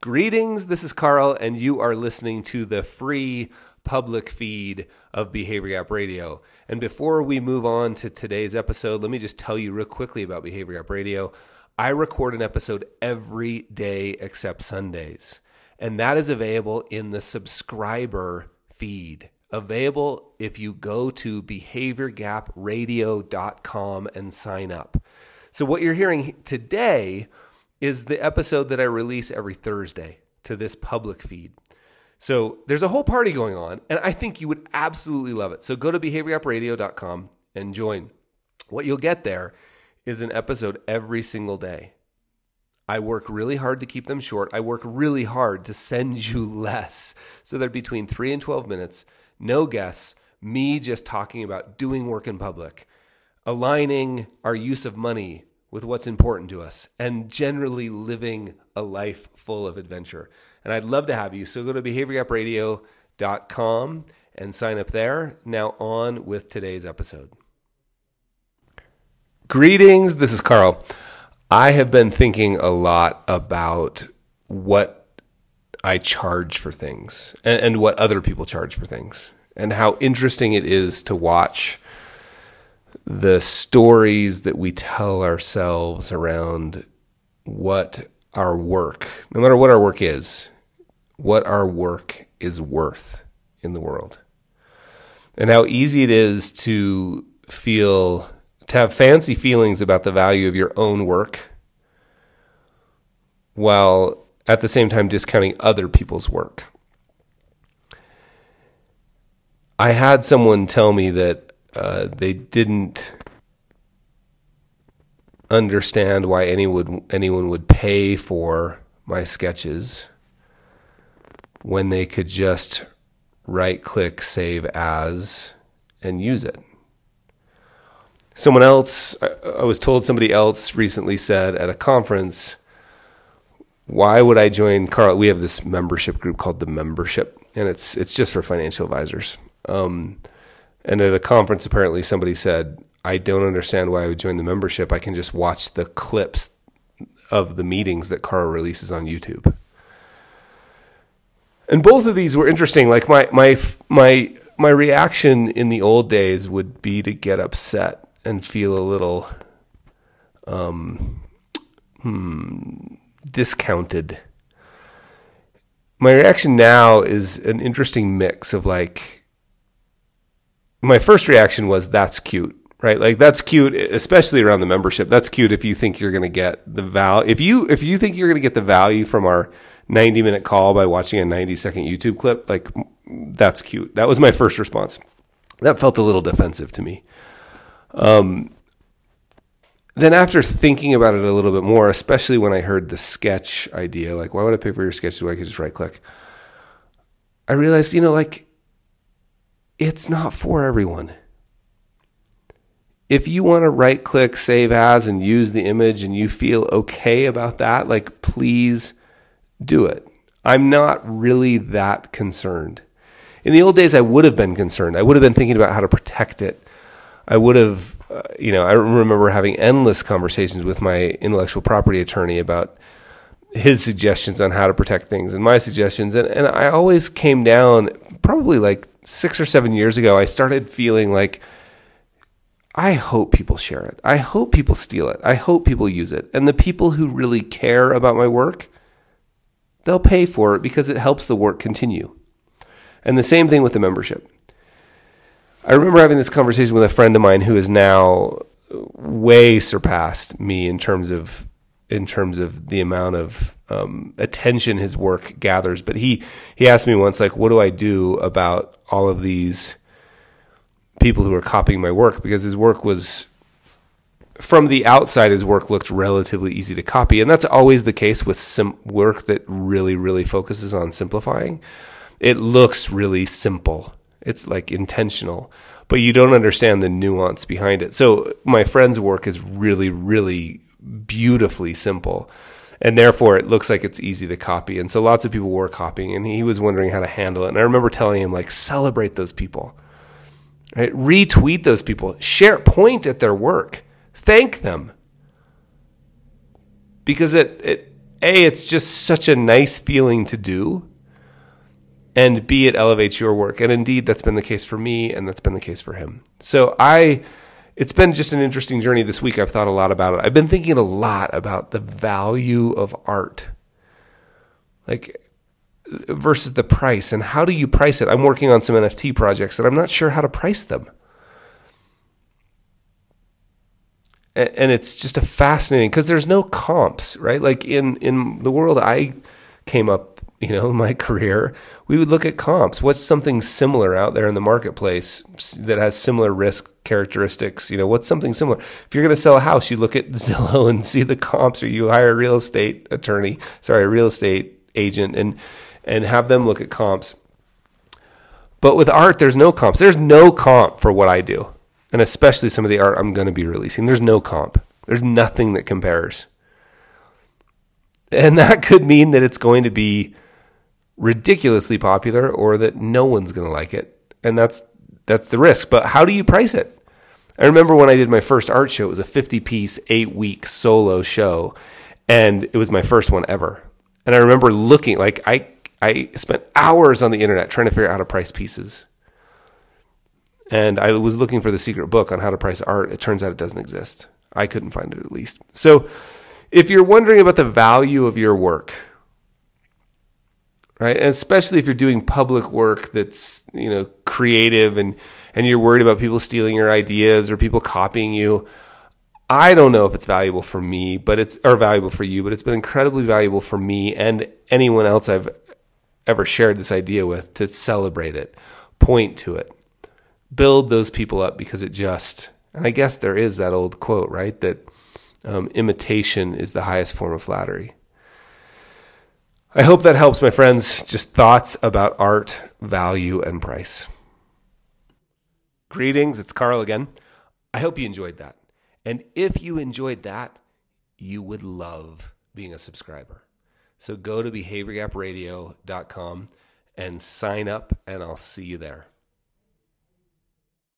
Greetings, this is Carl, and you are listening to the free public feed of Behavior Gap Radio. And before we move on to today's episode, let me just tell you real quickly about Behavior Gap Radio. I record an episode every day except Sundays, and that is available in the subscriber feed. Available if you go to behaviorgapradio.com and sign up. So, what you're hearing today is the episode that I release every Thursday to this public feed. So there's a whole party going on, and I think you would absolutely love it. So go to behaviorgapradio.com and join. What you'll get there is an episode every single day. I work really hard to keep them short. I work really hard to send you less. So they're between three and 12 minutes, no guests, me just talking about doing work in public, aligning our use of money with what's important to us and generally living a life full of adventure. And I'd love to have you. So go to behaviorgapradio.com and sign up there. Now, on with today's episode. Greetings. This is Carl. I have been thinking a lot about what I charge for things and, and what other people charge for things, and how interesting it is to watch the stories that we tell ourselves around what our work, no matter what our work is, what our work is worth in the world. And how easy it is to feel, to have fancy feelings about the value of your own work while at the same time discounting other people's work. I had someone tell me that uh, they didn't understand why anyone anyone would pay for my sketches when they could just right click save as and use it. Someone else, I was told somebody else recently said at a conference, why would I join Carl? We have this membership group called the membership, and it's it's just for financial advisors. Um, and at a conference, apparently somebody said, I don't understand why I would join the membership. I can just watch the clips of the meetings that Carl releases on YouTube. And both of these were interesting. Like my my my my reaction in the old days would be to get upset and feel a little um hmm, discounted. My reaction now is an interesting mix of like my first reaction was that's cute right? Like that's cute especially around the membership. That's cute if you think you're going to get the value if you if you think you're going to get the value from our 90 minute call by watching a 90 second youtube clip like that's cute. That was my first response. That felt a little defensive to me. Um, then after thinking about it a little bit more especially when i heard the sketch idea like why would i pay for your sketch so i could just right click i realized you know like it's not for everyone. If you want to right click save as and use the image and you feel okay about that, like please do it. I'm not really that concerned. In the old days, I would have been concerned. I would have been thinking about how to protect it. I would have, uh, you know, I remember having endless conversations with my intellectual property attorney about his suggestions on how to protect things and my suggestions. And, and I always came down, probably like six or seven years ago, I started feeling like, I hope people share it. I hope people steal it. I hope people use it. And the people who really care about my work, they'll pay for it because it helps the work continue. And the same thing with the membership. I remember having this conversation with a friend of mine who is now way surpassed me in terms of in terms of the amount of um, attention his work gathers. But he he asked me once, like, what do I do about all of these people who are copying my work? Because his work was from the outside, his work looked relatively easy to copy, and that's always the case with sim- work that really really focuses on simplifying. It looks really simple. It's like intentional, but you don't understand the nuance behind it. So my friend's work is really really beautifully simple. And therefore, it looks like it's easy to copy. And so lots of people were copying, and he was wondering how to handle it. And I remember telling him, like, celebrate those people, right? Retweet those people, share, point at their work, thank them. Because it, it, A, it's just such a nice feeling to do. And B, it elevates your work. And indeed, that's been the case for me, and that's been the case for him. So I, it's been just an interesting journey this week. I've thought a lot about it. I've been thinking a lot about the value of art. Like, versus the price and how do you price it? I'm working on some NFT projects and I'm not sure how to price them. And it's just a fascinating because there's no comps, right? Like in in the world I came up, you know, my career, we would look at comps. What's something similar out there in the marketplace that has similar risk characteristics? You know, what's something similar? If you're going to sell a house, you look at Zillow and see the comps, or you hire a real estate attorney, sorry, a real estate agent, and and have them look at comps. But with art, there's no comps. There's no comp for what I do. And especially some of the art I'm going to be releasing. There's no comp. There's nothing that compares. And that could mean that it's going to be ridiculously popular or that no one's going to like it. And that's that's the risk. But how do you price it? I remember when I did my first art show, it was a 50 piece, eight week solo show. And it was my first one ever. And I remember looking like I I spent hours on the internet trying to figure out how to price pieces. And I was looking for the secret book on how to price art. It turns out it doesn't exist. I couldn't find it at least. So if you're wondering about the value of your work, right? And especially if you're doing public work that's, you know, creative and and you're worried about people stealing your ideas or people copying you, I don't know if it's valuable for me, but it's or valuable for you, but it's been incredibly valuable for me and anyone else I've ever shared this idea with to celebrate it, point to it, build those people up because it just, and I guess there is that old quote, right? That um, imitation is the highest form of flattery. I hope that helps, my friends. Just thoughts about art, value, and price. Greetings, it's Carl again. I hope you enjoyed that. And if you enjoyed that, you would love being a subscriber. So go to behaviorgapradio.com and sign up, and I'll see you there.